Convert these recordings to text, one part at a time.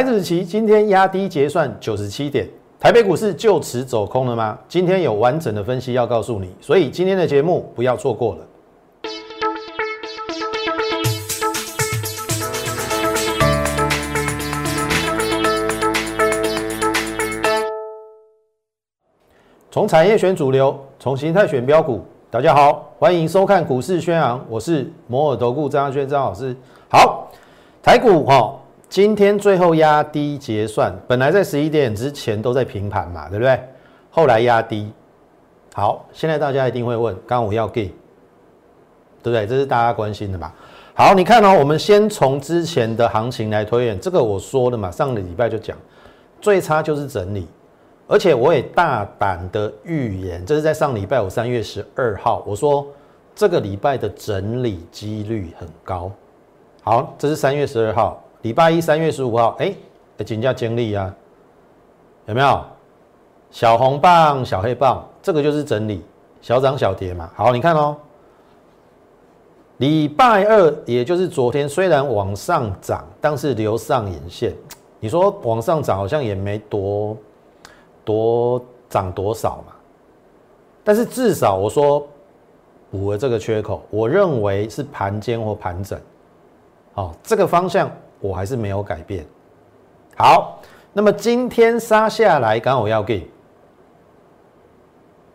台子期今天压低结算九十七点，台北股市就此走空了吗？今天有完整的分析要告诉你，所以今天的节目不要错过了。从产业选主流，从形态选标股。大家好，欢迎收看股市宣扬，我是摩尔投顾张轩张老师。好，台股哈，今天最后压低结算，本来在十一点之前都在平盘嘛，对不对？后来压低。好，现在大家一定会问，刚我要给，对不对？这是大家关心的嘛。好，你看哦，我们先从之前的行情来推演，这个我说的嘛，上个礼拜就讲，最差就是整理。而且我也大胆的预言，这是在上礼拜五三月十二号，我说这个礼拜的整理几率很高。好，这是三月十二号，礼拜一三月十五号，哎，金价经历啊，有没有小红棒、小黑棒？这个就是整理，小涨小跌嘛。好，你看哦，礼拜二也就是昨天，虽然往上涨，但是留上影线，你说往上涨好像也没多。多涨多少嘛？但是至少我说补了这个缺口，我认为是盘间或盘整，好，这个方向我还是没有改变。好，那么今天杀下来，刚好要给，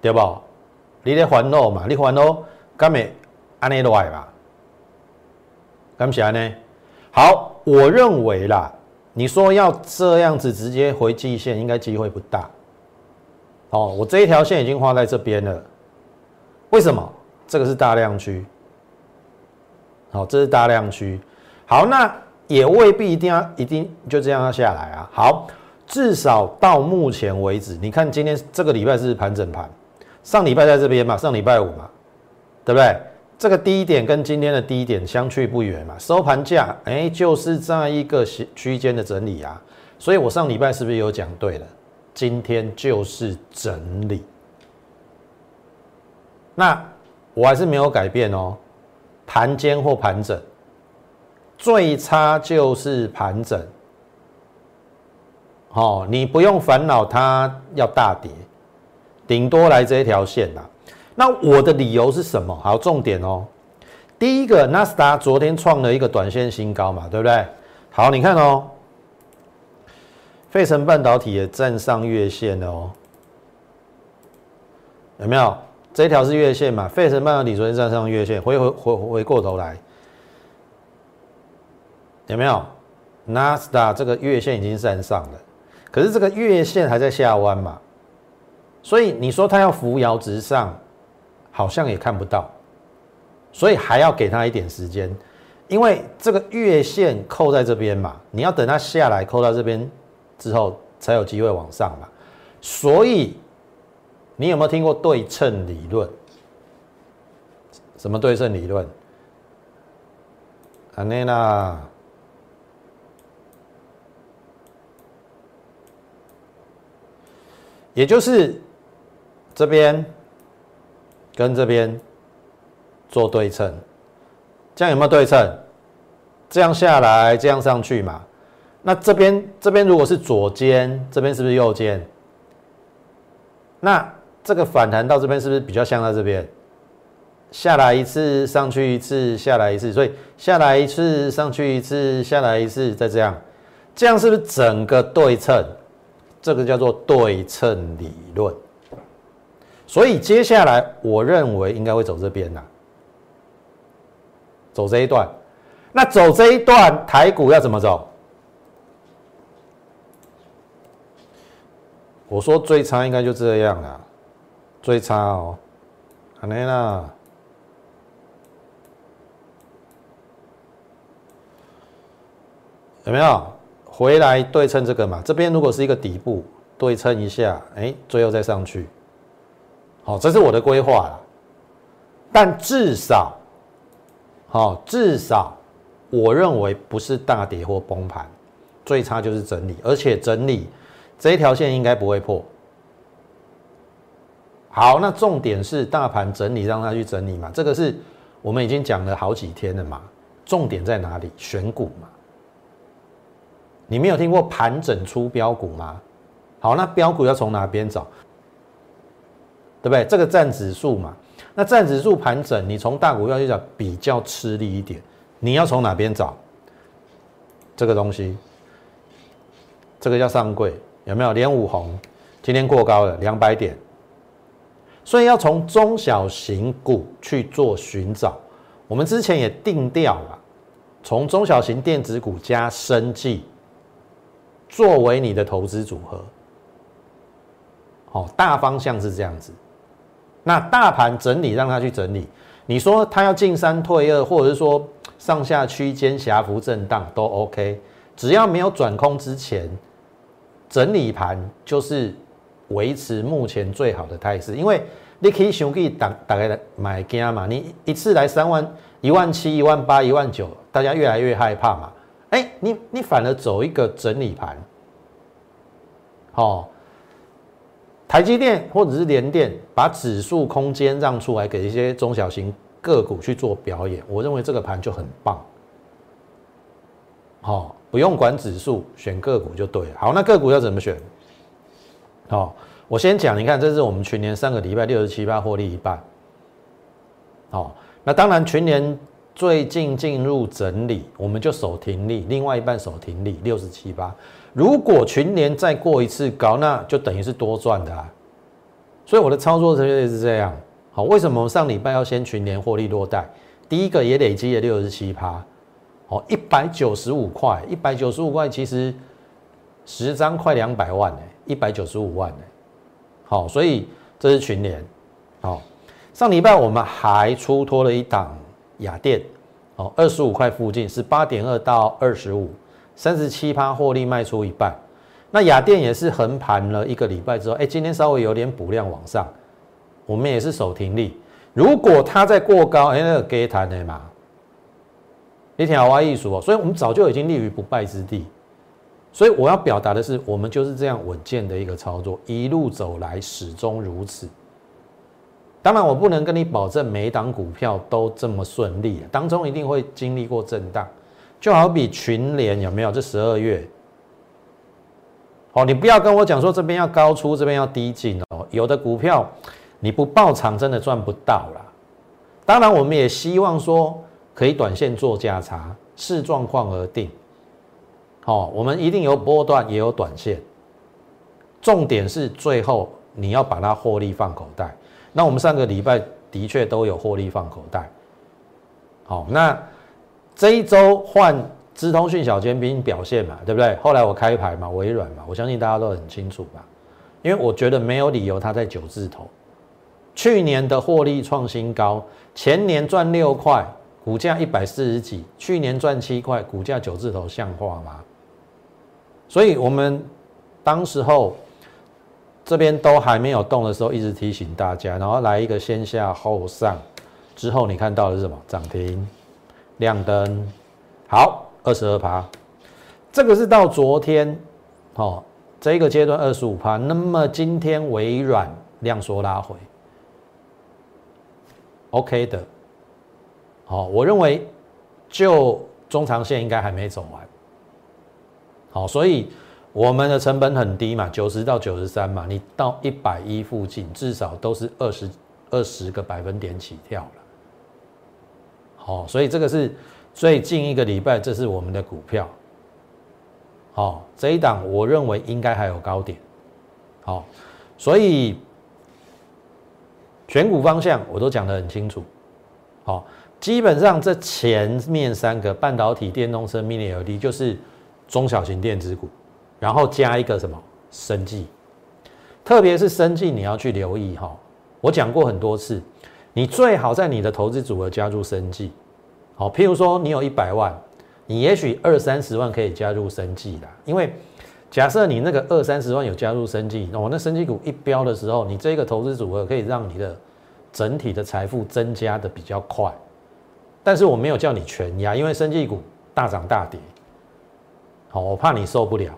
对不？你得还喽嘛，你还喽，干没安尼来吧？干起来呢？好，我认为啦，你说要这样子直接回季线，应该机会不大。哦，我这一条线已经画在这边了，为什么？这个是大量区，好，这是大量区，好，那也未必一定要一定就这样要下来啊。好，至少到目前为止，你看今天这个礼拜是盘整盘，上礼拜在这边嘛，上礼拜五嘛，对不对？这个低点跟今天的低点相去不远嘛，收盘价哎就是在一个区间的整理啊，所以我上礼拜是不是有讲对了？今天就是整理，那我还是没有改变哦。盘间或盘整，最差就是盘整。哦，你不用烦恼它要大跌，顶多来这一条线啦。那我的理由是什么？好，重点哦。第一个，纳斯达昨天创了一个短线新高嘛，对不对？好，你看哦。费城半导体也站上月线了哦，有没有？这条是月线嘛？费城半导体昨天站上月线，回回回回过头来，有没有？纳斯达这个月线已经站上了，可是这个月线还在下弯嘛？所以你说它要扶摇直上，好像也看不到，所以还要给它一点时间，因为这个月线扣在这边嘛，你要等它下来扣到这边。之后才有机会往上嘛，所以你有没有听过对称理论？什么对称理论？安内娜，也就是这边跟这边做对称，这样有没有对称？这样下来，这样上去嘛？那这边这边如果是左肩，这边是不是右肩？那这个反弹到这边是不是比较像在这边？下来一次，上去一次，下来一次，所以下来一次，上去一次，下来一次，再这样，这样是不是整个对称？这个叫做对称理论。所以接下来我认为应该会走这边呐，走这一段。那走这一段，台股要怎么走？我说最差应该就这样了，最差哦，安尼啦，有没有回来对称这个嘛？这边如果是一个底部，对称一下，哎，最后再上去，好，这是我的规划了。但至少，好，至少我认为不是大跌或崩盘，最差就是整理，而且整理。这一条线应该不会破。好，那重点是大盘整理，让它去整理嘛。这个是我们已经讲了好几天了嘛。重点在哪里？选股嘛。你没有听过盘整出标股吗？好，那标股要从哪边找？对不对？这个占指数嘛，那占指数盘整，你从大股票去找比较吃力一点。你要从哪边找？这个东西，这个叫上柜，有没有？连五红今天过高了两百点，所以要从中小型股去做寻找。我们之前也定调了，从中小型电子股加生技作为你的投资组合。好，大方向是这样子。那大盘整理，让它去整理。你说它要进三退二，或者是说上下区间狭幅震荡都 OK，只要没有转空之前，整理盘就是维持目前最好的态势。因为你可以想可以打大概买加嘛，你一次来三万、一万七、一万八、一万九，大家越来越害怕嘛。哎，你你反而走一个整理盘，好。台积电或者是联电，把指数空间让出来给一些中小型个股去做表演，我认为这个盘就很棒。好，不用管指数，选个股就对了。好，那个股要怎么选？好，我先讲，你看，这是我们去年上个礼拜六十七八获利一半。好，那当然全年最近进入整理，我们就守停利，另外一半守停利六十七八。如果群年再过一次高，那就等于是多赚的啊。所以我的操作策略是这样。好，为什么上礼拜要先群年获利落袋？第一个也累积了六十七趴，哦，一百九十五块，一百九十五块其实十张快两百万呢，一百九十五万呢。好，所以这是群联。好，上礼拜我们还出脱了一档雅电，哦，二十五块附近是八点二到二十五。三十七趴获利卖出一半，那雅电也是横盘了一个礼拜之后，哎，今天稍微有点补量往上，我们也是守停利。如果它再过高，哎，那个给谈的嘛，你听好话艺术哦。所以我们早就已经立于不败之地。所以我要表达的是，我们就是这样稳健的一个操作，一路走来始终如此。当然，我不能跟你保证每一档股票都这么顺利，当中一定会经历过震荡。就好比群联有没有？这十二月，哦，你不要跟我讲说这边要高出，这边要低进哦。有的股票你不爆场真的赚不到啦。当然，我们也希望说可以短线做价差，视状况而定。哦，我们一定有波段，也有短线。重点是最后你要把它获利放口袋。那我们上个礼拜的确都有获利放口袋。好，那。这一周换资通讯小尖兵表现嘛，对不对？后来我开牌嘛，微软嘛，我相信大家都很清楚吧。因为我觉得没有理由它在九字头，去年的获利创新高，前年赚六块，股价一百四十几，去年赚七块，股价九字头像话吗？所以我们当时候这边都还没有动的时候，一直提醒大家，然后来一个先下后上，之后你看到的是什么？涨停。亮灯，好，二十二趴，这个是到昨天，哦，这个阶段二十五趴。那么今天微软量缩拉回，OK 的，好，我认为就中长线应该还没走完，好，所以我们的成本很低嘛，九十到九十三嘛，你到一百一附近，至少都是二十二十个百分点起跳了。哦，所以这个是最近一个礼拜，这是我们的股票。好，这一档我认为应该还有高点。好，所以选股方向我都讲得很清楚。好，基本上这前面三个半导体、电动车、Mini LED 就是中小型电子股，然后加一个什么生计，特别是生计你要去留意哈。我讲过很多次。你最好在你的投资组合加入生计，好，譬如说你有一百万，你也许二三十万可以加入生计的，因为假设你那个二三十万有加入生计，哦，那生计股一飙的时候，你这个投资组合可以让你的整体的财富增加的比较快。但是我没有叫你全压，因为生计股大涨大跌，好，我怕你受不了。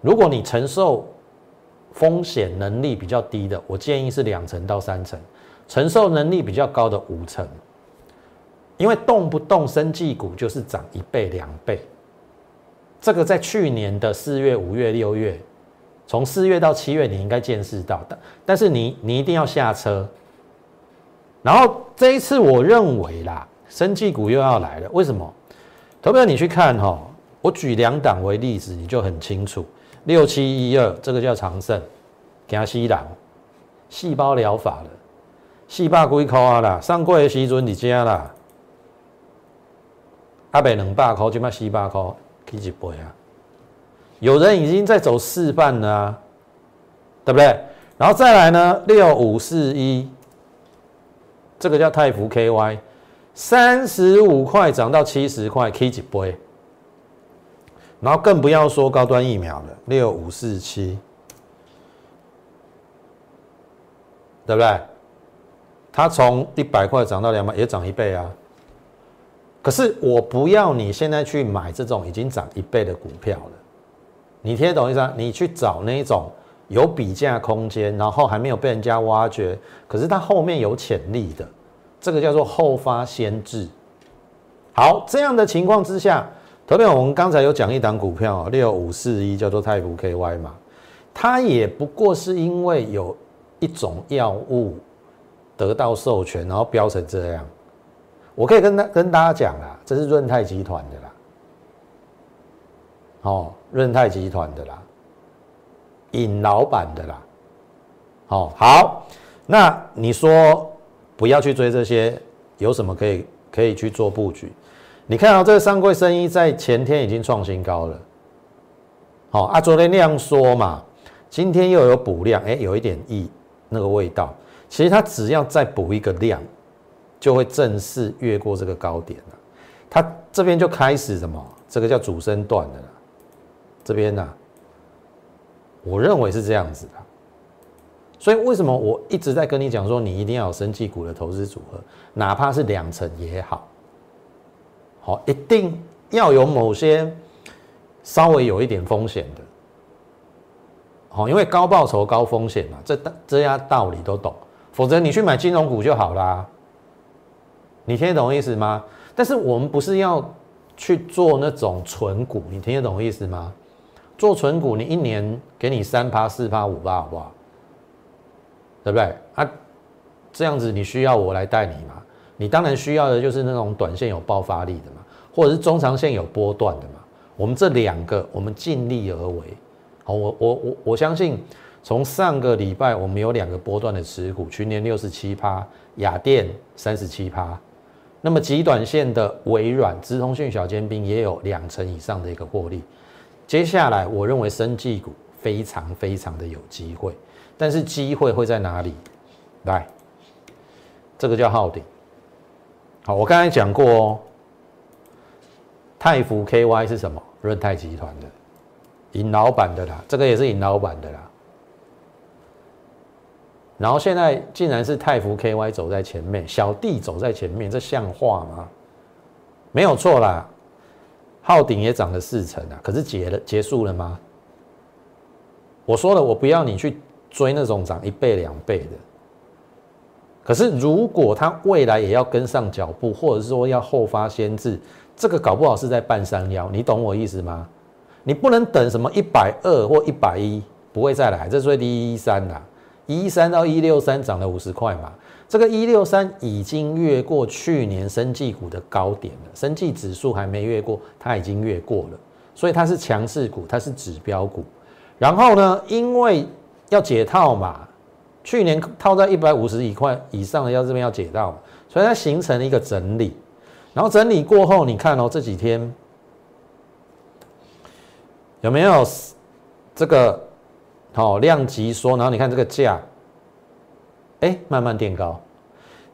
如果你承受风险能力比较低的，我建议是两成到三成。承受能力比较高的五成，因为动不动生技股就是涨一倍两倍，这个在去年的四月、五月、六月，从四月到七月，你应该见识到的。但是你你一定要下车。然后这一次，我认为啦，生技股又要来了。为什么？投票你去看哈，我举两档为例子，你就很清楚。六七一二，这个叫长盛，加西郎，细胞疗法的，细胞几块啊啦？上过的时阵你加啦，阿北两百块就卖四百块，起一倍啊！有人已经在走示范了，对不对？然后再来呢，六五四一，这个叫泰福 KY，三十五块涨到七十块，起一倍。然后更不要说高端疫苗了，六五四七，对不对？它从一百块涨到两百，也涨一倍啊。可是我不要你现在去买这种已经涨一倍的股票了，你听得懂意思啊？你去找那一种有比价空间，然后还没有被人家挖掘，可是它后面有潜力的，这个叫做后发先至。好，这样的情况之下。特别我们刚才有讲一档股票六五四一叫做泰福 KY 嘛，它也不过是因为有一种药物得到授权，然后标成这样。我可以跟大跟大家讲啦，这是润泰集团的啦，哦，润泰集团的啦，尹老板的啦，哦，好，那你说不要去追这些，有什么可以可以去做布局？你看到这个上柜生意在前天已经创新高了，好啊，昨天量缩嘛，今天又有补量，哎，有一点意那个味道。其实它只要再补一个量，就会正式越过这个高点了。它这边就开始什么？这个叫主升段的了。这边呢，我认为是这样子的。所以为什么我一直在跟你讲说，你一定要有生技股的投资组合，哪怕是两成也好。好，一定要有某些稍微有一点风险的，好，因为高报酬高风险嘛，这这些道理都懂，否则你去买金融股就好啦。你听得懂意思吗？但是我们不是要去做那种纯股，你听得懂意思吗？做纯股，你一年给你三趴、四趴、五趴，好不好？对不对？啊，这样子你需要我来带你吗？你当然需要的就是那种短线有爆发力的嘛，或者是中长线有波段的嘛。我们这两个，我们尽力而为。好，我我我我相信，从上个礼拜我们有两个波段的持股，去年六十七趴，雅电三十七趴。那么极短线的微软、资通讯、小尖兵也有两成以上的一个获利。接下来，我认为生技股非常非常的有机会，但是机会会在哪里？来，这个叫昊鼎。好，我刚才讲过哦，泰福 KY 是什么？润泰集团的，尹老板的啦，这个也是尹老板的啦。然后现在竟然是泰福 KY 走在前面，小弟走在前面，这像话吗？没有错啦，昊鼎也涨了四成啊，可是结了结束了吗？我说了，我不要你去追那种涨一倍两倍的。可是，如果它未来也要跟上脚步，或者是说要后发先至，这个搞不好是在半山腰，你懂我意思吗？你不能等什么一百二或一百一不会再来，这是最低一三啦，一三到一六三涨了五十块嘛，这个一六三已经越过去年生技股的高点了，生技指数还没越过，它已经越过了，所以它是强势股，它是指标股。然后呢，因为要解套嘛。去年套在一百五十一块以上的，要这边要解到，所以它形成了一个整理，然后整理过后，你看哦，这几天有没有这个好量级缩？然后你看这个价，哎，慢慢垫高，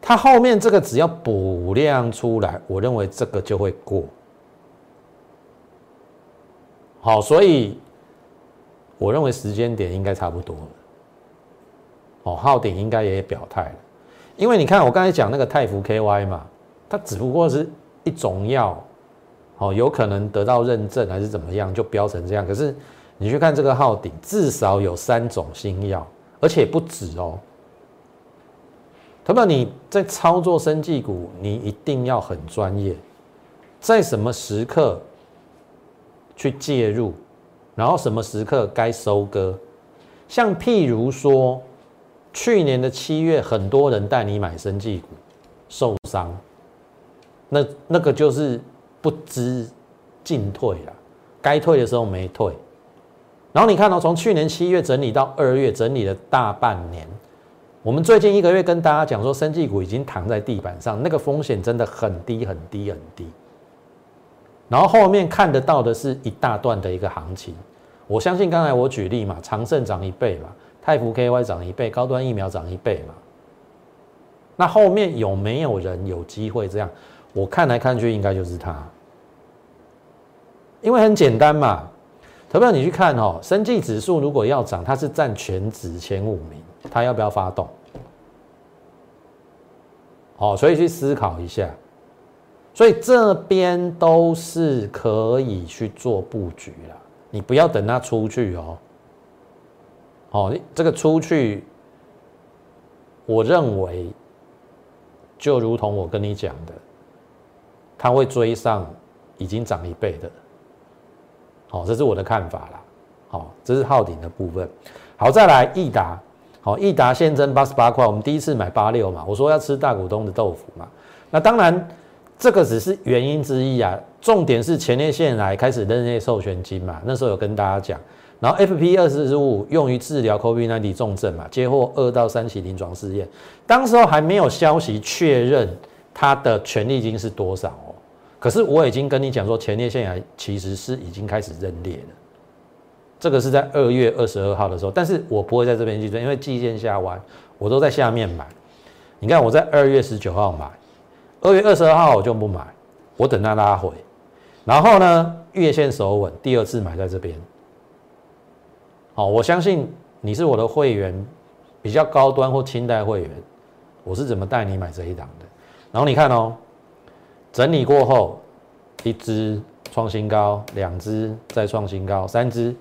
它后面这个只要补量出来，我认为这个就会过。好，所以我认为时间点应该差不多了。哦，昊鼎应该也表态了，因为你看我刚才讲那个泰福 KY 嘛，它只不过是一种药，哦，有可能得到认证还是怎么样，就标成这样。可是你去看这个昊鼎，至少有三种新药，而且不止哦。他说你在操作生技股，你一定要很专业，在什么时刻去介入，然后什么时刻该收割。像譬如说，去年的七月，很多人带你买生技股，受伤，那那个就是不知进退了，该退的时候没退。然后你看到从去年七月整理到二月，整理了大半年。我们最近一个月跟大家讲说，生技股已经躺在地板上，那个风险真的很低很低很低。然后后面看得到的是一大段的一个行情。我相信刚才我举例嘛，长盛涨一倍嘛，泰福 KY 涨一倍，高端疫苗涨一倍嘛。那后面有没有人有机会这样？我看来看去，应该就是他，因为很简单嘛。投票你去看哦，生技指数如果要涨，它是占全指前五名，它要不要发动？好，所以去思考一下。所以这边都是可以去做布局了。你不要等它出去哦，哦，这个出去，我认为就如同我跟你讲的，它会追上已经涨一倍的，好，这是我的看法啦。好，这是号顶的部分。好，再来益达，好，益达现增八十八块，我们第一次买八六嘛，我说要吃大股东的豆腐嘛，那当然。这个只是原因之一啊，重点是前列腺癌开始认列授权金嘛，那时候有跟大家讲，然后 FP 二四十五用于治疗 COVID-19 重症嘛，接获二到三期临床试验，当时候还没有消息确认它的权利金是多少哦，可是我已经跟你讲说前列腺癌其实是已经开始认列了，这个是在二月二十二号的时候，但是我不会在这边计算，因为季线下弯，我都在下面买，你看我在二月十九号买。二月二十二号我就不买，我等它拉回，然后呢月线守稳，第二次买在这边。好，我相信你是我的会员，比较高端或清代会员，我是怎么带你买这一档的？然后你看哦，整理过后，一只创新高，两只再创新高，三只，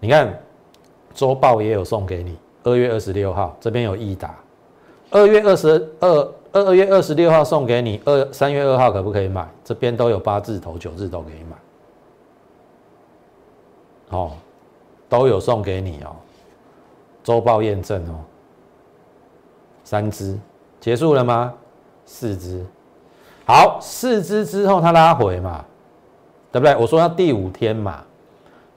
你看周报也有送给你，二月二十六号这边有益达，二月二十二。二月二十六号送给你，二三月二号可不可以买？这边都有八字头、九字头可以买，哦，都有送给你哦。周报验证哦，三只结束了吗？四只，好，四只之后它拉回嘛，对不对？我说要第五天嘛，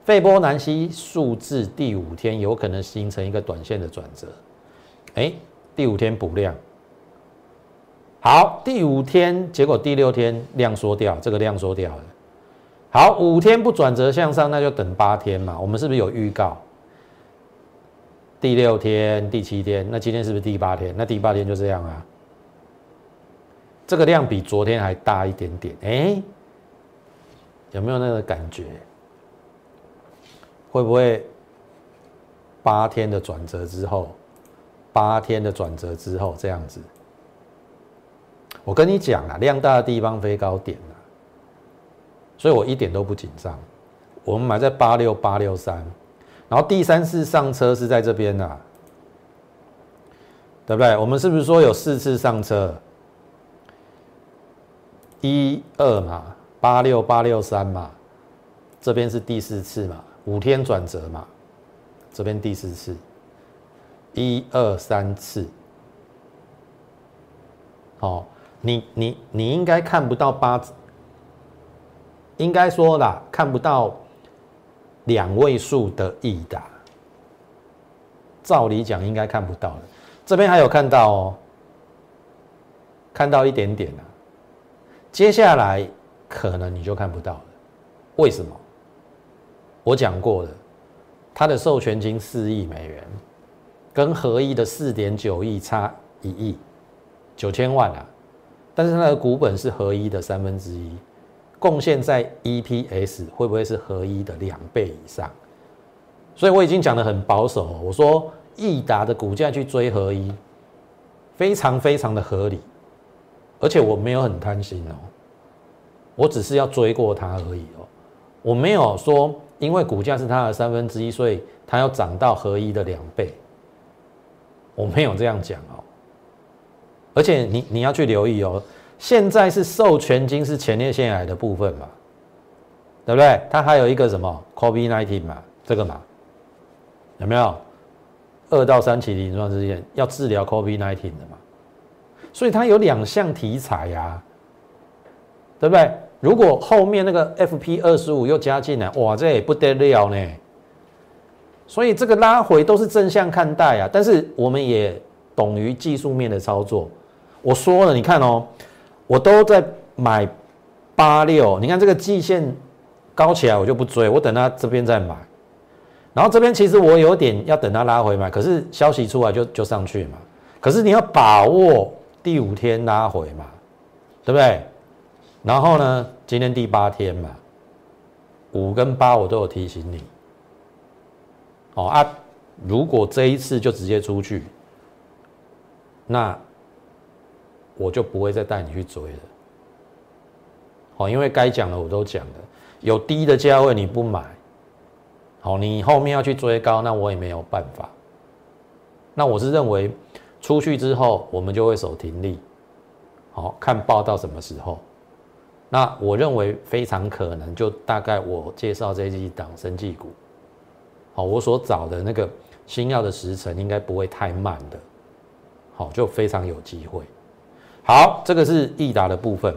费波南西数字第五天有可能形成一个短线的转折，哎，第五天补量。好，第五天结果第六天量缩掉，这个量缩掉了。好，五天不转折向上，那就等八天嘛。我们是不是有预告？第六天、第七天，那今天是不是第八天？那第八天就这样啊。这个量比昨天还大一点点，哎，有没有那个感觉？会不会八天的转折之后，八天的转折之后这样子？我跟你讲啊，量大的地方飞高点了，所以我一点都不紧张。我们买在八六八六三，然后第三次上车是在这边呐，对不对？我们是不是说有四次上车？一二嘛，八六八六三嘛，这边是第四次嘛，五天转折嘛，这边第四次，一二三次，好。你你你应该看不到八，应该说啦，看不到两位数的亿达，照理讲应该看不到的。这边还有看到哦，看到一点点了，接下来可能你就看不到了。为什么？我讲过了，它的授权金四亿美元，跟合一的四点九亿差一亿九千万啊。但是它的股本是合一的三分之一，贡献在 EPS 会不会是合一的两倍以上？所以我已经讲的很保守，我说益达的股价去追合一，非常非常的合理，而且我没有很贪心哦，我只是要追过它而已哦，我没有说因为股价是它的三分之一，所以它要涨到合一的两倍，我没有这样讲哦。而且你你要去留意哦，现在是授权金是前列腺癌的部分嘛，对不对？它还有一个什么 COVID-19 嘛，这个嘛，有没有？二到三期临床试验要治疗 COVID-19 的嘛，所以它有两项题材呀，对不对？如果后面那个 FP 二十五又加进来，哇，这也不得了呢。所以这个拉回都是正向看待啊，但是我们也懂于技术面的操作。我说了，你看哦，我都在买八六，你看这个季线高起来，我就不追，我等它这边再买。然后这边其实我有点要等它拉回买，可是消息出来就就上去嘛。可是你要把握第五天拉回嘛，对不对？然后呢，今天第八天嘛，五跟八我都有提醒你。哦啊，如果这一次就直接出去，那我就不会再带你去追了。哦，因为该讲的我都讲了，有低的价位你不买。好，你后面要去追高，那我也没有办法。那我是认为，出去之后我们就会守停利，好看报到什么时候。那我认为非常可能，就大概我介绍这一档生技股，好，我所找的那个新药的时程应该不会太慢的，好，就非常有机会。好，这个是易达的部分。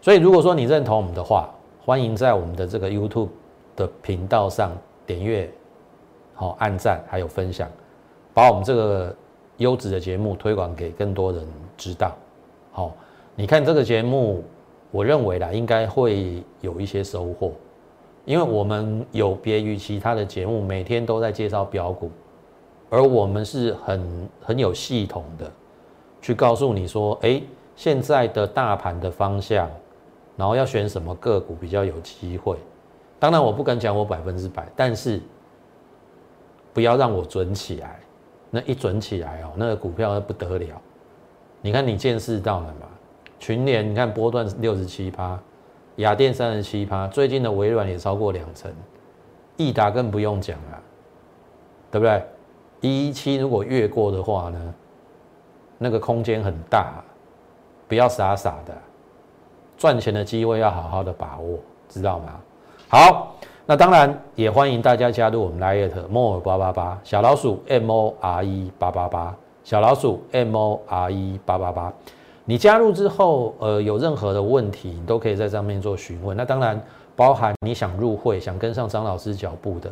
所以如果说你认同我们的话，欢迎在我们的这个 YouTube 的频道上。点阅，好，按赞，还有分享，把我们这个优质的节目推广给更多人知道。好，你看这个节目，我认为啦，应该会有一些收获，因为我们有别于其他的节目，每天都在介绍标股，而我们是很很有系统的去告诉你说，哎，现在的大盘的方向，然后要选什么个股比较有机会。当然，我不敢讲我百分之百，但是不要让我准起来。那一准起来哦，那个股票不得了。你看，你见识到了吗？群联，你看波段六十七趴，雅电三十七趴，最近的微软也超过两成，易达更不用讲了，对不对？一七如果越过的话呢，那个空间很大，不要傻傻的，赚钱的机会要好好的把握，知道吗？好，那当然也欢迎大家加入我们 Lite More 八八八小老鼠 M O R E 八八八小老鼠 M O R E 八八八。你加入之后，呃，有任何的问题，你都可以在上面做询问。那当然包含你想入会、想跟上张老师脚步的，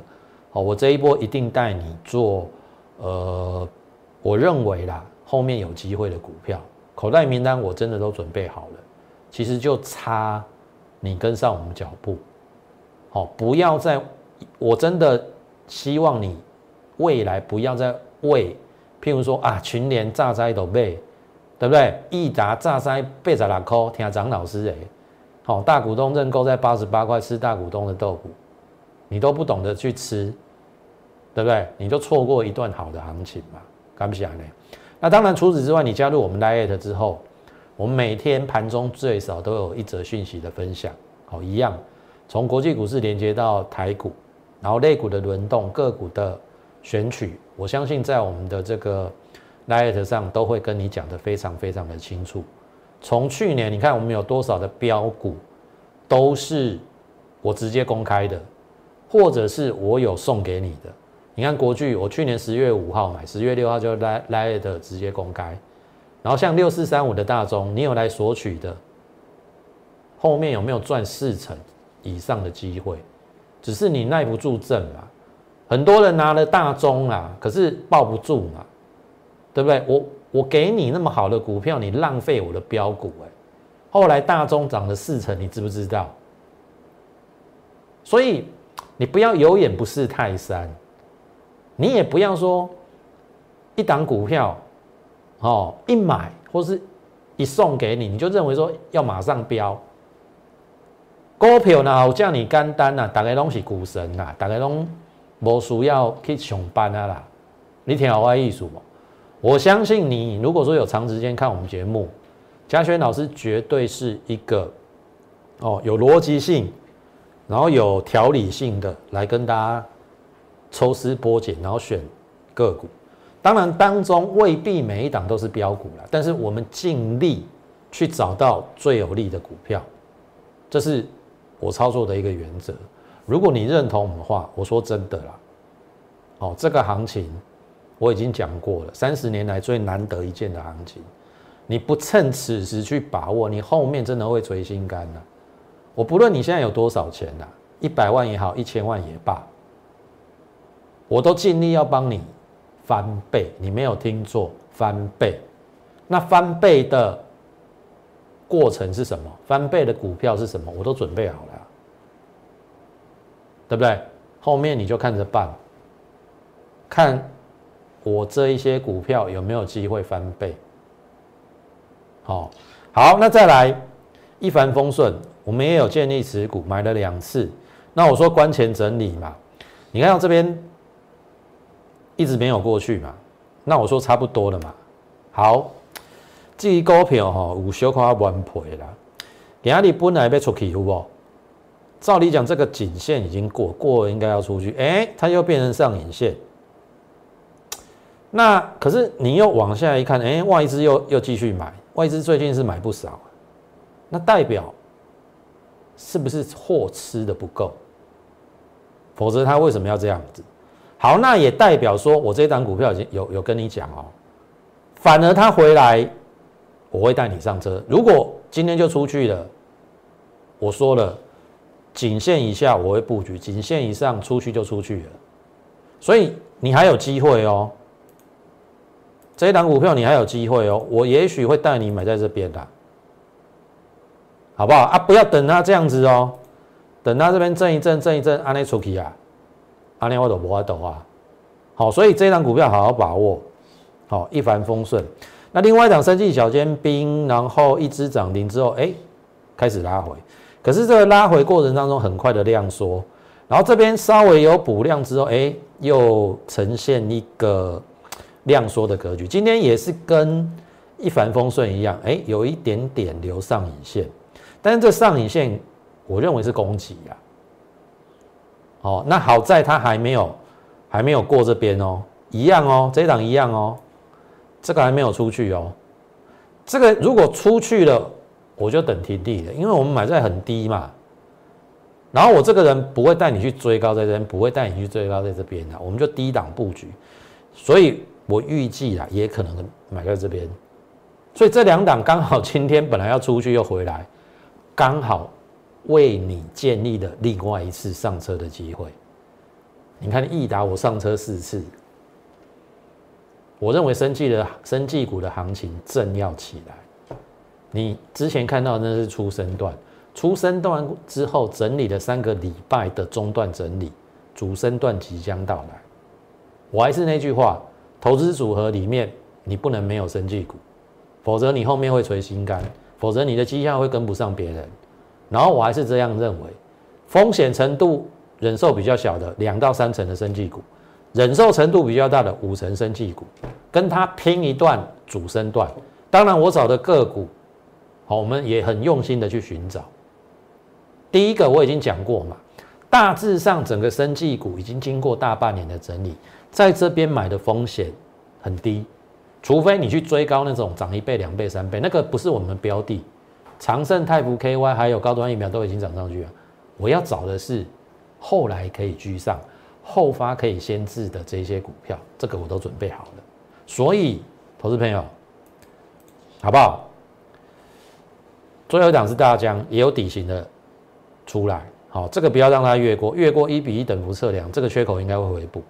好，我这一波一定带你做，呃，我认为啦，后面有机会的股票，口袋名单我真的都准备好了，其实就差你跟上我们脚步。好，不要再，我真的希望你未来不要再为，譬如说啊，群联炸灾都背，对不对？益达炸灾背十六块，听张老师诶，好，大股东认购在八十八块吃大股东的豆腐，你都不懂得去吃，对不对？你就错过一段好的行情嘛，敢不想呢？那当然，除此之外，你加入我们 Lite 之后，我们每天盘中最少都有一则讯息的分享，好，一样。从国际股市连接到台股，然后类股的轮动、个股的选取，我相信在我们的这个 light 上都会跟你讲的非常非常的清楚。从去年你看我们有多少的标股，都是我直接公开的，或者是我有送给你的。你看国巨，我去年十月五号买，十月六号就来来的直接公开。然后像六四三五的大中，你有来索取的，后面有没有赚四成？以上的机会，只是你耐不住阵嘛。很多人拿了大中啊，可是抱不住嘛，对不对？我我给你那么好的股票，你浪费我的标股哎。后来大中涨了四成，你知不知道？所以你不要有眼不识泰山，你也不要说一档股票哦一买或是一送给你，你就认为说要马上标。股票呢，我叫你干单呐，大家拢是股神呐，大家拢无需要去上班啊啦。你听好我意思不？我相信你，如果说有长时间看我们节目，嘉轩老师绝对是一个哦有逻辑性，然后有条理性的来跟大家抽丝剥茧，然后选个股。当然当中未必每一档都是标股了，但是我们尽力去找到最有利的股票，这是。我操作的一个原则。如果你认同我们的话，我说真的啦，哦，这个行情我已经讲过了，三十年来最难得一见的行情，你不趁此时去把握，你后面真的会垂心肝的。我不论你现在有多少钱呐，一百万也好，一千万也罢，我都尽力要帮你翻倍。你没有听错，翻倍。那翻倍的过程是什么？翻倍的股票是什么？我都准备好了。对不对？后面你就看着办，看我这一些股票有没有机会翻倍。好，好，那再来一帆风顺，我们也有建立持股，买了两次。那我说关前整理嘛，你看到这边一直没有过去嘛，那我说差不多了嘛。好，至于股票哈有小可完赔啦，今日本来要出去有无？照理讲，这个颈线已经过过了，应该要出去。哎，它又变成上影线。那可是你又往下一看，哎，外资又又继续买，外资最近是买不少。那代表是不是货吃的不够？否则他为什么要这样子？好，那也代表说我这一档股票已经有有跟你讲哦，反而他回来，我会带你上车。如果今天就出去了，我说了。颈线以下我会布局，颈线以上出去就出去了，所以你还有机会哦。这一档股票你还有机会哦，我也许会带你买在这边的，好不好啊？不要等它这样子哦，等它这边震一震，震一震，安内出去啊，安内我都不会抖啊。好，所以这一档股票好好把握，好一帆风顺。那另外一档升绩小尖兵，然后一只涨停之后，哎，开始拉回。可是这个拉回过程当中很快的量缩，然后这边稍微有补量之后，哎，又呈现一个量缩的格局。今天也是跟一帆风顺一样，哎，有一点点留上影线，但是这上影线我认为是攻击呀。哦，那好在它还没有还没有过这边哦，一样哦，这一档一样哦，这个还没有出去哦，这个如果出去了。我就等停地了，因为我们买在很低嘛。然后我这个人不会带你去追高在这边，不会带你去追高在这边的，我们就低档布局。所以我预计啊，也可能买在这边。所以这两档刚好今天本来要出去又回来，刚好为你建立了另外一次上车的机会。你看易达，我上车四次。我认为生技的生技股的行情正要起来。你之前看到那是初升段，初升段之后整理了三个礼拜的中段整理，主升段即将到来。我还是那句话，投资组合里面你不能没有生技股，否则你后面会垂心肝，否则你的绩效会跟不上别人。然后我还是这样认为，风险程度忍受比较小的两到三成的生技股，忍受程度比较大的五成生技股，跟它拼一段主升段。当然我找的个股。好，我们也很用心的去寻找。第一个我已经讲过嘛，大致上整个生技股已经经过大半年的整理，在这边买的风险很低，除非你去追高那种涨一倍、两倍、三倍，那个不是我们标的。长盛、泰福、KY 还有高端疫苗都已经涨上去了，我要找的是后来可以居上、后发可以先至的这些股票，这个我都准备好了。所以，投资朋友，好不好？最后一档是大疆，也有底型的出来，好，这个不要让它越过，越过一比一等幅测量，这个缺口应该会回补。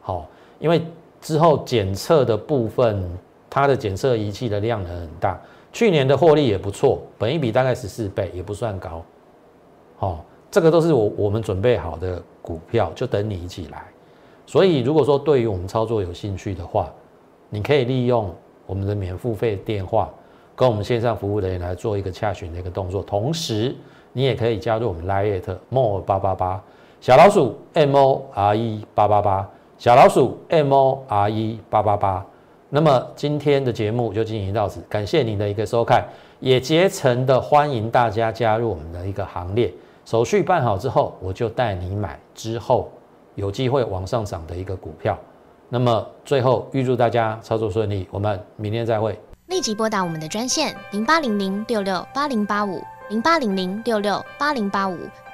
好，因为之后检测的部分，它的检测仪器的量能很大，去年的获利也不错，本一比大概十四倍，也不算高。好，这个都是我我们准备好的股票，就等你一起来。所以如果说对于我们操作有兴趣的话，你可以利用我们的免付费电话。跟我们线上服务人员来做一个洽询的一个动作，同时你也可以加入我们 Line more 八八八小老鼠 M O R E 八八八小老鼠 M O R E 八八八。那么今天的节目就进行到此，感谢您的一个收看，也竭诚的欢迎大家加入我们的一个行列。手续办好之后，我就带你买之后有机会往上涨的一个股票。那么最后预祝大家操作顺利，我们明天再会。立即拨打我们的专线零八零零六六八零八五零八零零六六八零八五